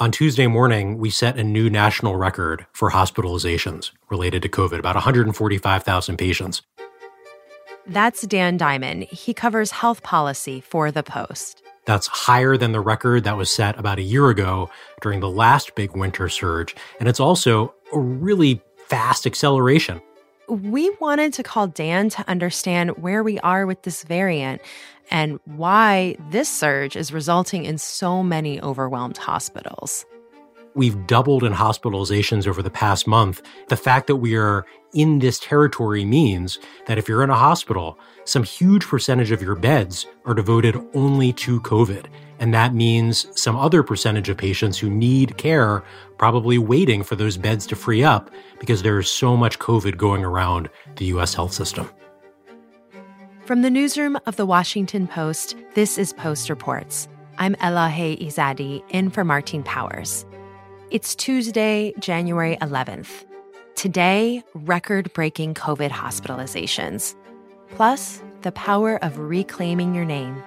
On Tuesday morning, we set a new national record for hospitalizations related to COVID, about 145,000 patients. That's Dan Diamond. He covers health policy for The Post. That's higher than the record that was set about a year ago during the last big winter surge. And it's also a really fast acceleration. We wanted to call Dan to understand where we are with this variant and why this surge is resulting in so many overwhelmed hospitals. We've doubled in hospitalizations over the past month. The fact that we are in this territory means that if you're in a hospital, some huge percentage of your beds are devoted only to COVID. And that means some other percentage of patients who need care probably waiting for those beds to free up because there is so much COVID going around the US health system. From the newsroom of the Washington Post, this is Post Reports. I'm Elahe Izadi, in for Martine Powers. It's Tuesday, January 11th. Today, record breaking COVID hospitalizations, plus the power of reclaiming your name.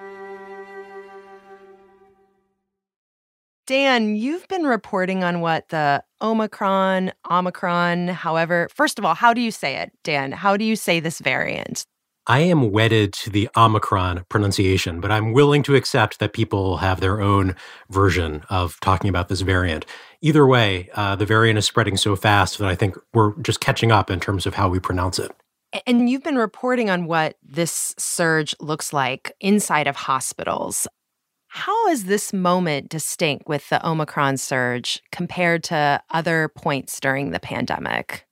Dan, you've been reporting on what the Omicron, Omicron, however, first of all, how do you say it, Dan? How do you say this variant? I am wedded to the Omicron pronunciation, but I'm willing to accept that people have their own version of talking about this variant. Either way, uh, the variant is spreading so fast that I think we're just catching up in terms of how we pronounce it. And you've been reporting on what this surge looks like inside of hospitals. How is this moment distinct with the Omicron surge compared to other points during the pandemic?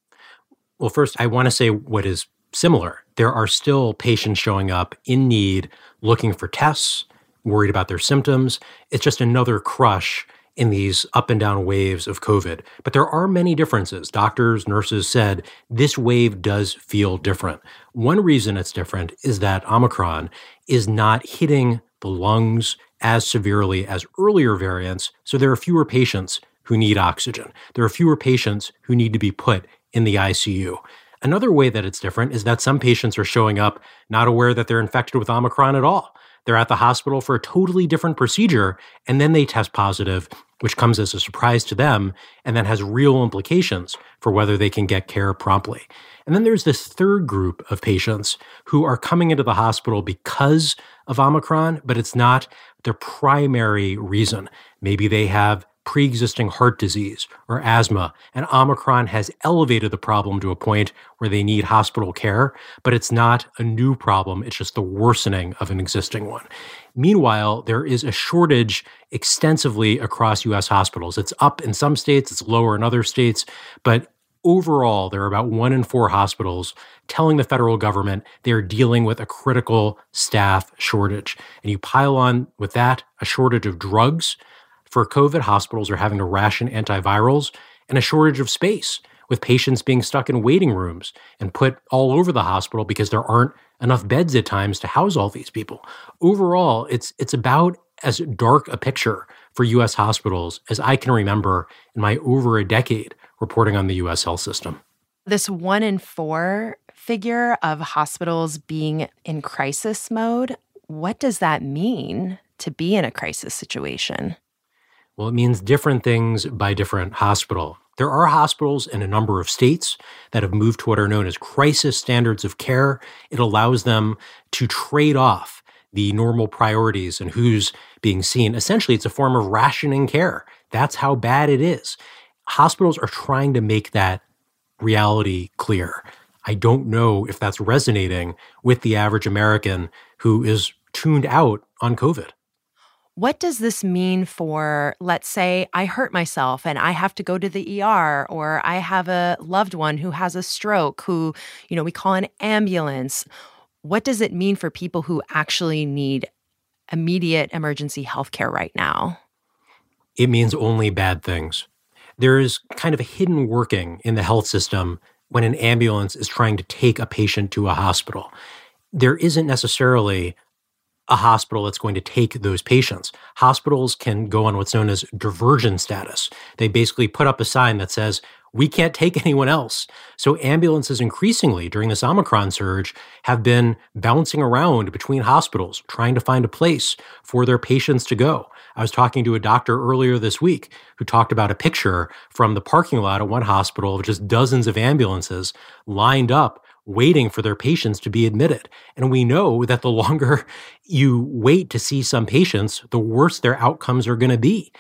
Well, first, I want to say what is similar. There are still patients showing up in need, looking for tests, worried about their symptoms. It's just another crush in these up and down waves of COVID. But there are many differences. Doctors, nurses said this wave does feel different. One reason it's different is that Omicron is not hitting the lungs as severely as earlier variants. So there are fewer patients who need oxygen. There are fewer patients who need to be put in the ICU. Another way that it's different is that some patients are showing up not aware that they're infected with Omicron at all. They're at the hospital for a totally different procedure, and then they test positive, which comes as a surprise to them and then has real implications for whether they can get care promptly. And then there's this third group of patients who are coming into the hospital because of Omicron, but it's not their primary reason. Maybe they have pre existing heart disease or asthma, and Omicron has elevated the problem to a point where they need hospital care, but it's not a new problem. It's just the worsening of an existing one. Meanwhile, there is a shortage extensively across US hospitals. It's up in some states, it's lower in other states, but overall, there are about one in four hospitals telling the federal government they're dealing with a critical staff shortage. And you pile on with that a shortage of drugs, for COVID, hospitals are having to ration antivirals and a shortage of space, with patients being stuck in waiting rooms and put all over the hospital because there aren't enough beds at times to house all these people. Overall, it's it's about as dark a picture for US hospitals as I can remember in my over a decade reporting on the US health system. This 1 in 4 figure of hospitals being in crisis mode, what does that mean to be in a crisis situation? Well, it means different things by different hospital. There are hospitals in a number of states that have moved to what are known as crisis standards of care. It allows them to trade off the normal priorities and who's being seen. Essentially, it's a form of rationing care. That's how bad it is. Hospitals are trying to make that reality clear. I don't know if that's resonating with the average American who is tuned out on COVID. What does this mean for, let's say, I hurt myself and I have to go to the ER, or I have a loved one who has a stroke, who, you know, we call an ambulance? What does it mean for people who actually need immediate emergency health care right now? It means only bad things. There is kind of a hidden working in the health system when an ambulance is trying to take a patient to a hospital. There isn't necessarily a hospital that's going to take those patients. Hospitals can go on what's known as diversion status. They basically put up a sign that says, we can't take anyone else. So ambulances increasingly during this Omicron surge have been bouncing around between hospitals, trying to find a place for their patients to go. I was talking to a doctor earlier this week who talked about a picture from the parking lot at one hospital of just dozens of ambulances lined up waiting for their patients to be admitted. And we know that the longer you wait to see some patients, the worse their outcomes are going to be.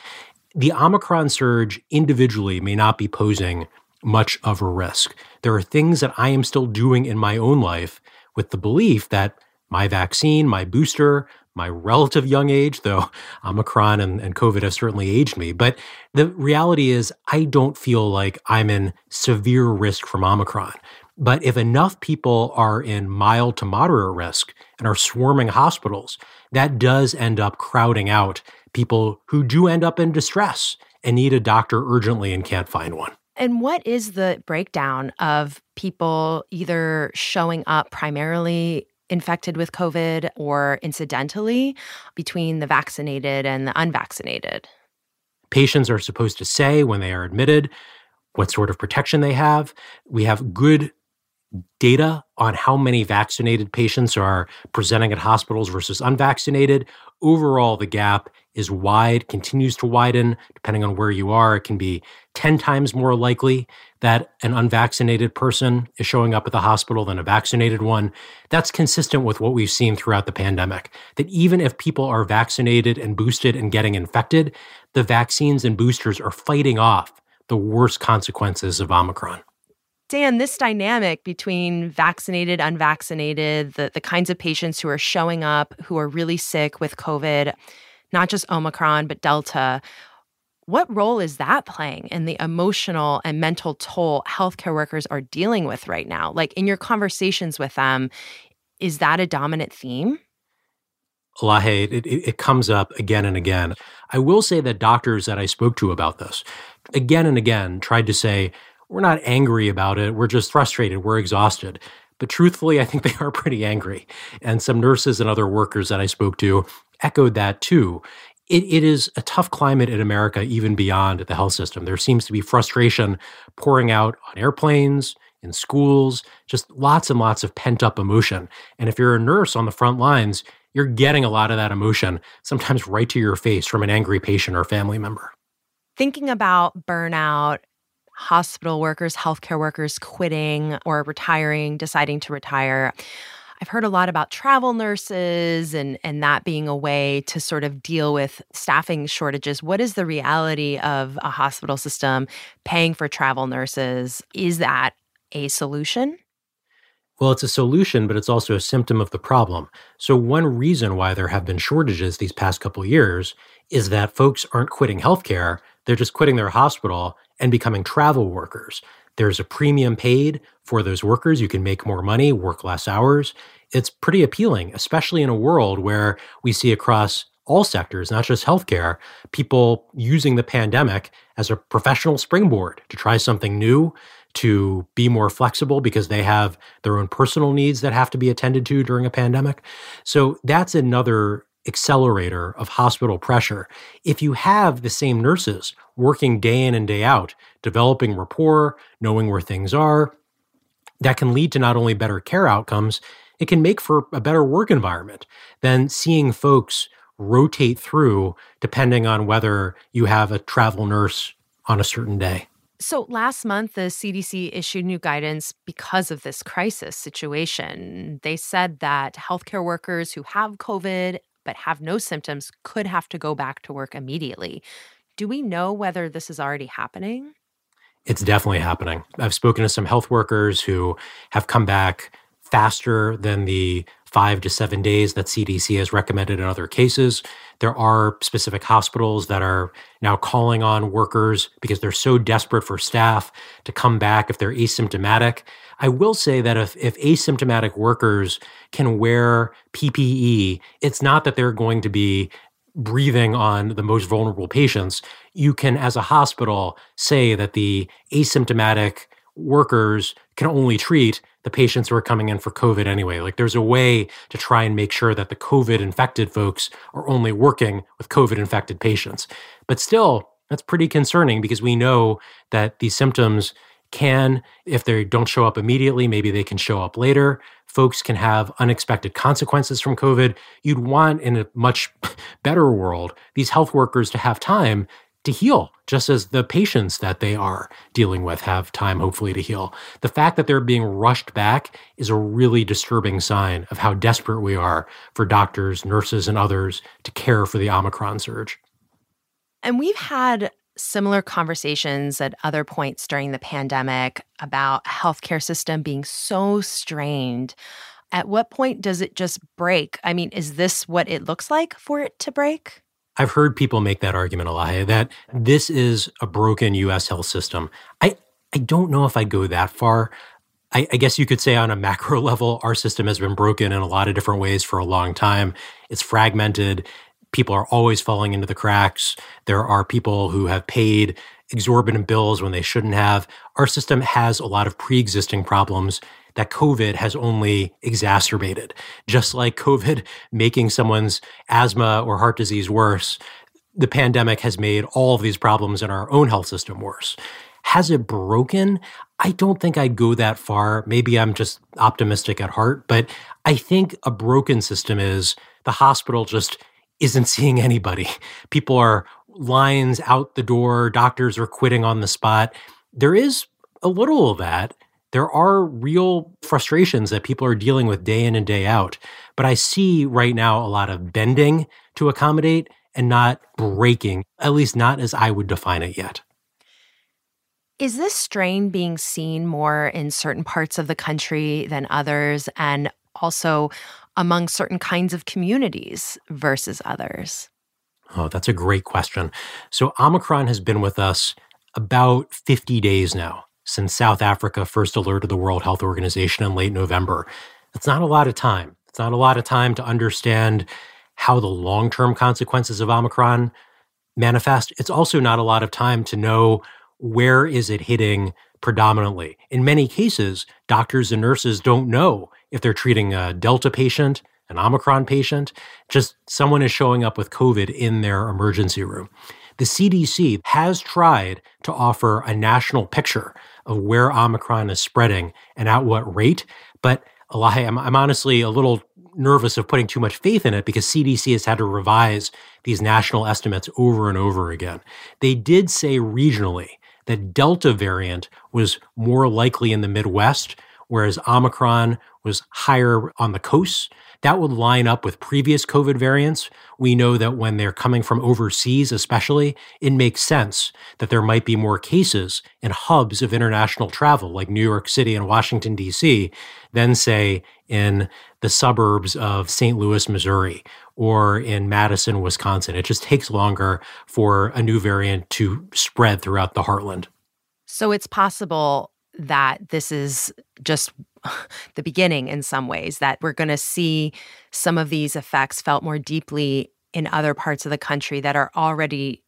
The Omicron surge individually may not be posing much of a risk. There are things that I am still doing in my own life with the belief that my vaccine, my booster, my relative young age, though Omicron and, and COVID have certainly aged me. But the reality is, I don't feel like I'm in severe risk from Omicron. But if enough people are in mild to moderate risk and are swarming hospitals, that does end up crowding out people who do end up in distress and need a doctor urgently and can't find one. And what is the breakdown of people either showing up primarily infected with COVID or incidentally between the vaccinated and the unvaccinated? Patients are supposed to say when they are admitted what sort of protection they have. We have good data on how many vaccinated patients are presenting at hospitals versus unvaccinated. Overall, the gap is wide, continues to widen. Depending on where you are, it can be 10 times more likely that an unvaccinated person is showing up at the hospital than a vaccinated one. That's consistent with what we've seen throughout the pandemic. That even if people are vaccinated and boosted and getting infected, the vaccines and boosters are fighting off the worst consequences of Omicron. Dan, this dynamic between vaccinated, unvaccinated, the, the kinds of patients who are showing up who are really sick with COVID, not just Omicron, but Delta, what role is that playing in the emotional and mental toll healthcare workers are dealing with right now? Like in your conversations with them, is that a dominant theme? Elahe, it, it, it comes up again and again. I will say that doctors that I spoke to about this, again and again, tried to say, we're not angry about it. We're just frustrated. We're exhausted. But truthfully, I think they are pretty angry. And some nurses and other workers that I spoke to echoed that too. It, it is a tough climate in America, even beyond the health system. There seems to be frustration pouring out on airplanes, in schools, just lots and lots of pent up emotion. And if you're a nurse on the front lines, you're getting a lot of that emotion, sometimes right to your face from an angry patient or family member. Thinking about burnout hospital workers, healthcare workers quitting or retiring, deciding to retire. I've heard a lot about travel nurses and and that being a way to sort of deal with staffing shortages. What is the reality of a hospital system paying for travel nurses? Is that a solution? Well, it's a solution, but it's also a symptom of the problem. So one reason why there have been shortages these past couple years is that folks aren't quitting healthcare, they're just quitting their hospital and becoming travel workers. There's a premium paid for those workers. You can make more money, work less hours. It's pretty appealing, especially in a world where we see across all sectors, not just healthcare, people using the pandemic as a professional springboard to try something new, to be more flexible because they have their own personal needs that have to be attended to during a pandemic. So that's another accelerator of hospital pressure. If you have the same nurses working day in and day out, developing rapport, knowing where things are, that can lead to not only better care outcomes, it can make for a better work environment than seeing folks rotate through depending on whether you have a travel nurse on a certain day. So, last month, the CDC issued new guidance because of this crisis situation. They said that healthcare workers who have COVID but have no symptoms could have to go back to work immediately. Do we know whether this is already happening? It's definitely happening. I've spoken to some health workers who have come back faster than the five to seven days that CDC has recommended in other cases. There are specific hospitals that are now calling on workers because they're so desperate for staff to come back if they're asymptomatic. I will say that if, if asymptomatic workers can wear PPE, it's not that they're going to be breathing on the most vulnerable patients. You can, as a hospital, say that the asymptomatic workers can only treat the patients who are coming in for COVID anyway. Like there's a way to try and make sure that the COVID infected folks are only working with COVID infected patients. But still, that's pretty concerning because we know that these symptoms can, if they don't show up immediately, maybe they can show up later. Folks can have unexpected consequences from COVID. You'd want, in a much better world, these health workers to have time to heal, just as the patients that they are dealing with have time, hopefully, to heal. The fact that they're being rushed back is a really disturbing sign of how desperate we are for doctors, nurses, and others to care for the Omicron surge. And we've had similar conversations at other points during the pandemic about healthcare system being so strained. At what point does it just break? I mean, is this what it looks like for it to break? I've heard people make that argument, a lot that this is a broken US health system. I, I don't know if I'd go that far. I, I, guess you could say on a macro level, our system has been broken in a lot of different ways for a long time. It's fragmented people are always falling into the cracks. There are people who have paid exorbitant bills when they shouldn't have. Our system has a lot of pre existing problems that COVID has only exacerbated. Just like COVID making someone's asthma or heart disease worse, the pandemic has made all of these problems in our own health system worse. Has it broken? I don't think I'd go that far. Maybe I'm just optimistic at heart, but I think a broken system is the hospital just isn't seeing anybody. People are lines out the door, doctors are quitting on the spot. There is a little of that. There are real frustrations that people are dealing with day in and day out. But I see right now a lot of bending to accommodate and not breaking, at least not as I would define it yet. Is this strain being seen more in certain parts of the country than others? And also, among certain kinds of communities versus others? Oh, that's a great question. So, Omicron has been with us about 50 days now since South Africa first alerted the World Health Organization in late November. It's not a lot of time. It's not a lot of time to understand how the long term consequences of Omicron manifest. It's also not a lot of time to know where is it hitting predominantly. In many cases, doctors and nurses don't know if they're treating a Delta patient, an Omicron patient, just someone is showing up with COVID in their emergency room. The CDC has tried to offer a national picture of where Omicron is spreading and at what rate, but I'm, I'm honestly a little nervous of putting too much faith in it because CDC has had to revise these national estimates over and over again. They did say regionally that Delta variant was more likely in the Midwest, whereas Omicron was higher on the coasts. That would line up with previous COVID variants. We know that when they're coming from overseas, especially, it makes sense that there might be more cases in hubs of international travel like New York City and Washington, D.C., than, say, in the suburbs of St. Louis, Missouri, or in Madison, Wisconsin. It just takes longer for a new variant to spread throughout the heartland. So it's possible that this is just the beginning in some ways, that we're going to see some of these effects felt more deeply in other parts of the country that are already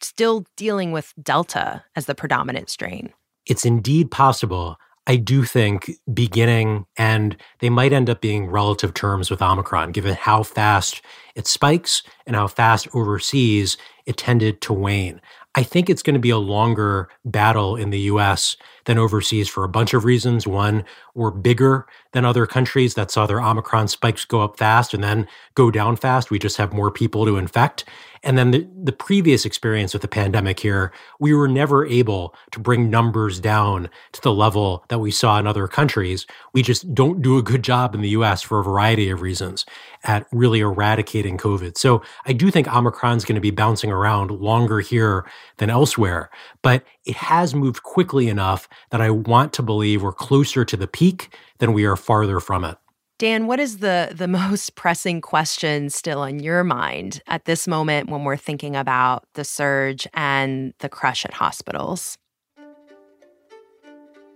still dealing with Delta as the predominant strain. It's indeed possible. I do think beginning, and they might end up being relative terms with Omicron, given how fast it spikes and how fast overseas it tended to wane. I think it's going to be a longer battle in the US than overseas for a bunch of reasons. One, we're bigger than other countries that saw their Omicron spikes go up fast and then go down fast. We just have more people to infect. And then the, the previous experience with the pandemic here, we were never able to bring numbers down to the level that we saw in other countries. We just don't do a good job in the US for a variety of reasons at really eradicating COVID. So I do think Omicron is going to be bouncing around longer here than elsewhere, but it has moved quickly enough that I want to believe we're closer to the peak than we are farther from it. Dan, what is the the most pressing question still in your mind at this moment when we're thinking about the surge and the crush at hospitals?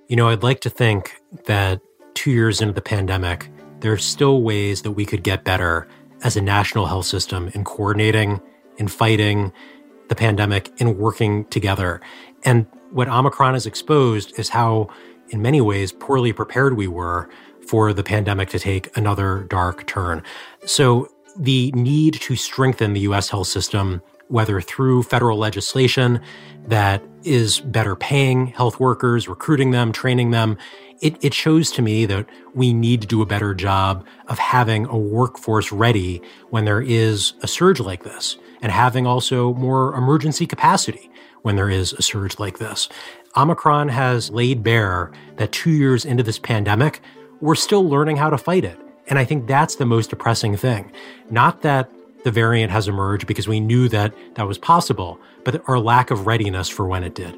You know, I'd like to think that 2 years into the pandemic, there are still ways that we could get better as a national health system in coordinating, in fighting the pandemic, in working together. And what Omicron has exposed is how in many ways, poorly prepared we were for the pandemic to take another dark turn. So, the need to strengthen the US health system, whether through federal legislation that is better paying health workers, recruiting them, training them, it, it shows to me that we need to do a better job of having a workforce ready when there is a surge like this and having also more emergency capacity when there is a surge like this. Omicron has laid bare that two years into this pandemic, we're still learning how to fight it. And I think that's the most depressing thing. Not that the variant has emerged because we knew that that was possible, but our lack of readiness for when it did.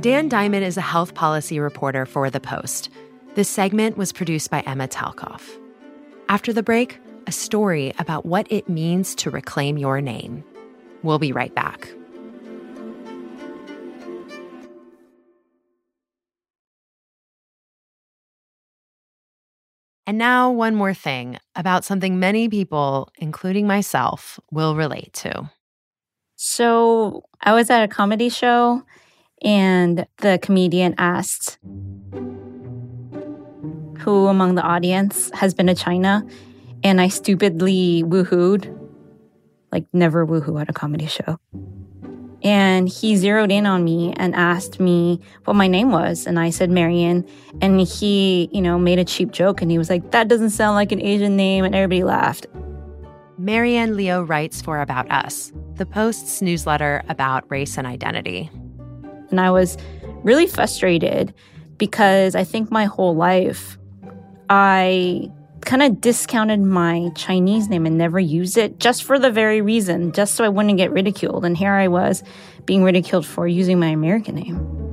Dan Diamond is a health policy reporter for The Post. This segment was produced by Emma Talkoff. After the break, a story about what it means to reclaim your name. We'll be right back. And now, one more thing about something many people, including myself, will relate to. So, I was at a comedy show, and the comedian asked who among the audience has been to China, and I stupidly woohooed, like never woohoo at a comedy show. And he zeroed in on me and asked me what my name was. And I said Marian. And he, you know, made a cheap joke and he was like, that doesn't sound like an Asian name. And everybody laughed. Marian Liu writes for About Us, the Post's newsletter about race and identity. And I was really frustrated because I think my whole life I kind of discounted my Chinese name and never used it just for the very reason, just so I wouldn't get ridiculed. And here I was being ridiculed for using my American name.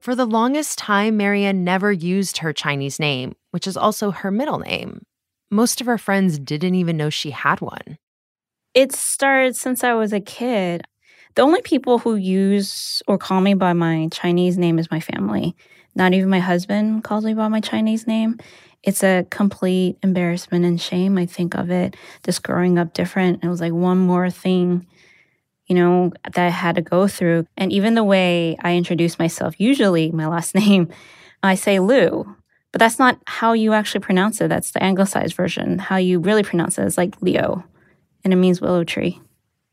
For the longest time, Marian never used her Chinese name, which is also her middle name. Most of her friends didn't even know she had one. It started since I was a kid. The only people who use or call me by my Chinese name is my family. Not even my husband calls me by my Chinese name. It's a complete embarrassment and shame. I think of it just growing up different. It was like one more thing, you know, that I had to go through. And even the way I introduce myself, usually my last name, I say Lou, but that's not how you actually pronounce it. That's the anglicized version. How you really pronounce it is like Leo, and it means willow tree.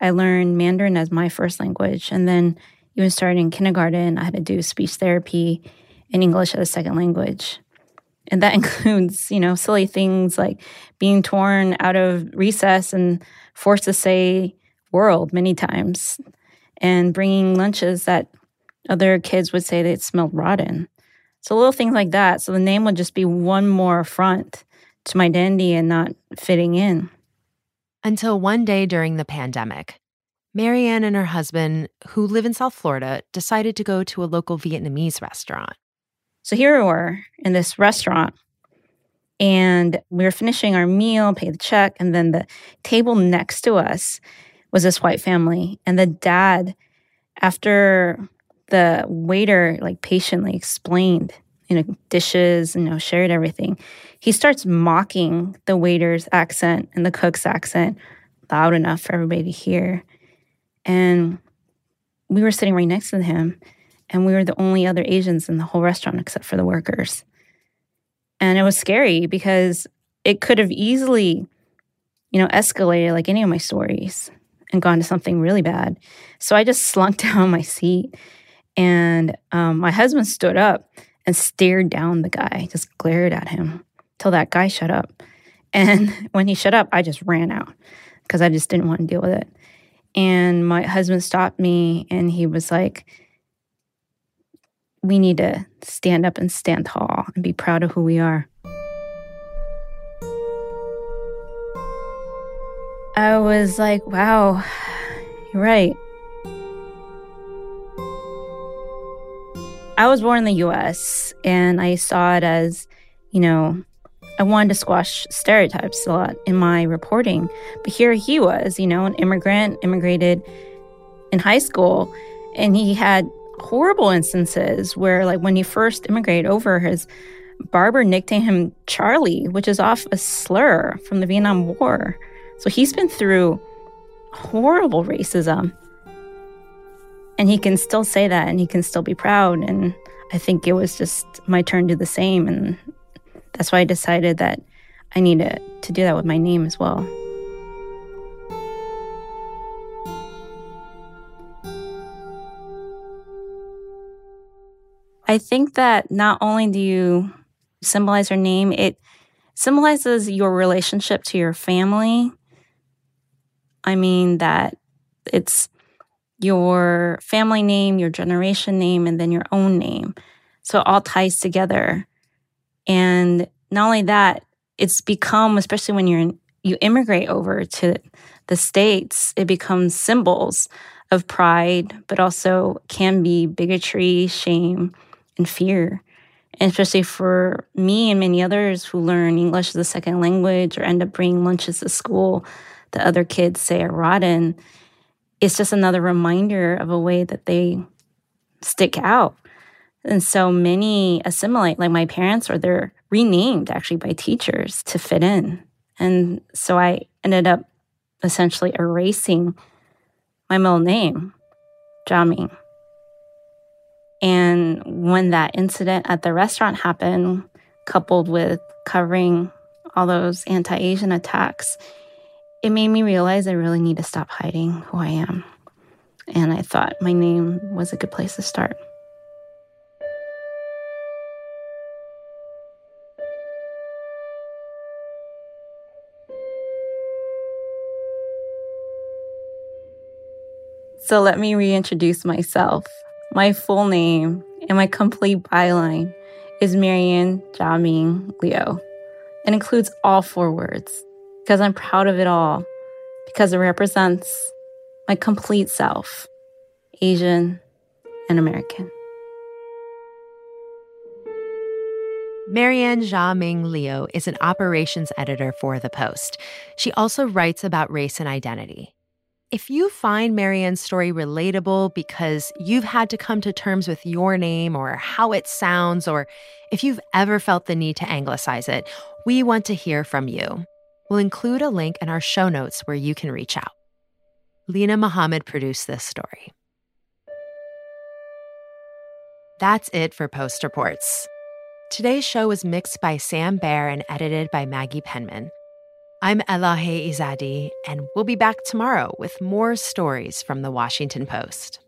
I learned Mandarin as my first language. And then even starting in kindergarten, I had to do speech therapy in English as a second language. And that includes, you know, silly things like being torn out of recess and forced to say world many times and bringing lunches that other kids would say they smelled rotten. So little things like that. So the name would just be one more affront to my identity and not fitting in. Until one day during the pandemic, Marian and her husband, who live in South Florida, decided to go to a local Vietnamese restaurant. So here we were in this restaurant, and we were finishing our meal, paid the check, and then the table next to us was this white family. And the dad, after the waiter like patiently explained, you know, dishes, you know, shared everything, he starts mocking the waiter's accent and the cook's accent loud enough for everybody to hear. And we were sitting right next to him and we were the only other Asians in the whole restaurant except for the workers. And it was scary because it could have easily, you know, escalated like any of my stories and gone to something really bad. So I just slunk down my seat and um, my husband stood up and stared down the guy, just glared at him till that guy shut up. And when he shut up, I just ran out because I just didn't want to deal with it. And my husband stopped me and he was like, we need to stand up and stand tall and be proud of who we are. I was like, wow, you're right. I was born in the US and I saw it as, you know, I wanted to squash stereotypes a lot in my reporting. But here he was, you know, an immigrant, immigrated in high school, and he had horrible instances where, like, when he first immigrated over, his barber nicknamed him Charlie, which is off a slur from the Vietnam War. So he's been through horrible racism. And he can still say that and he can still be proud. And I think it was just my turn to do the same. And that's why I decided that I needed to do that with my name as well. I think that not only do you symbolize your name, it symbolizes your relationship to your family. I mean, that it's your family name, your generation name, and then your own name. So it all ties together. And not only that, it's become, especially when you're in, you immigrate over to the States, it becomes symbols of pride, but also can be bigotry, shame, and fear. And especially for me and many others who learn English as a second language or end up bringing lunches to school that other kids say are rotten, it's just another reminder of a way that they stick out. And so many assimilate, like my parents, or they're renamed actually by teachers to fit in. And so I ended up essentially erasing my middle name, Chia-Ming. And when that incident at the restaurant happened, coupled with covering all those anti Asian attacks, it made me realize I really need to stop hiding who I am. And I thought my name was a good place to start. So let me reintroduce myself. My full name and my complete byline is Marian Chia-Ming Liu. It includes all four words because I'm proud of it all, because it represents my complete self Asian and American. Marian Chia-Ming Liu is an operations editor for The Post. She also writes about race and identity. If you find Marian's story relatable because you've had to come to terms with your name or how it sounds, or if you've ever felt the need to anglicize it, we want to hear from you. We'll include a link in our show notes where you can reach out. Linah Mohammad produced this story. That's it for Post Reports. Today's show was mixed by Sam Bair and edited by Maggie Penman. I'm Elahe Izadi, and we'll be back tomorrow with more stories from the Washington Post.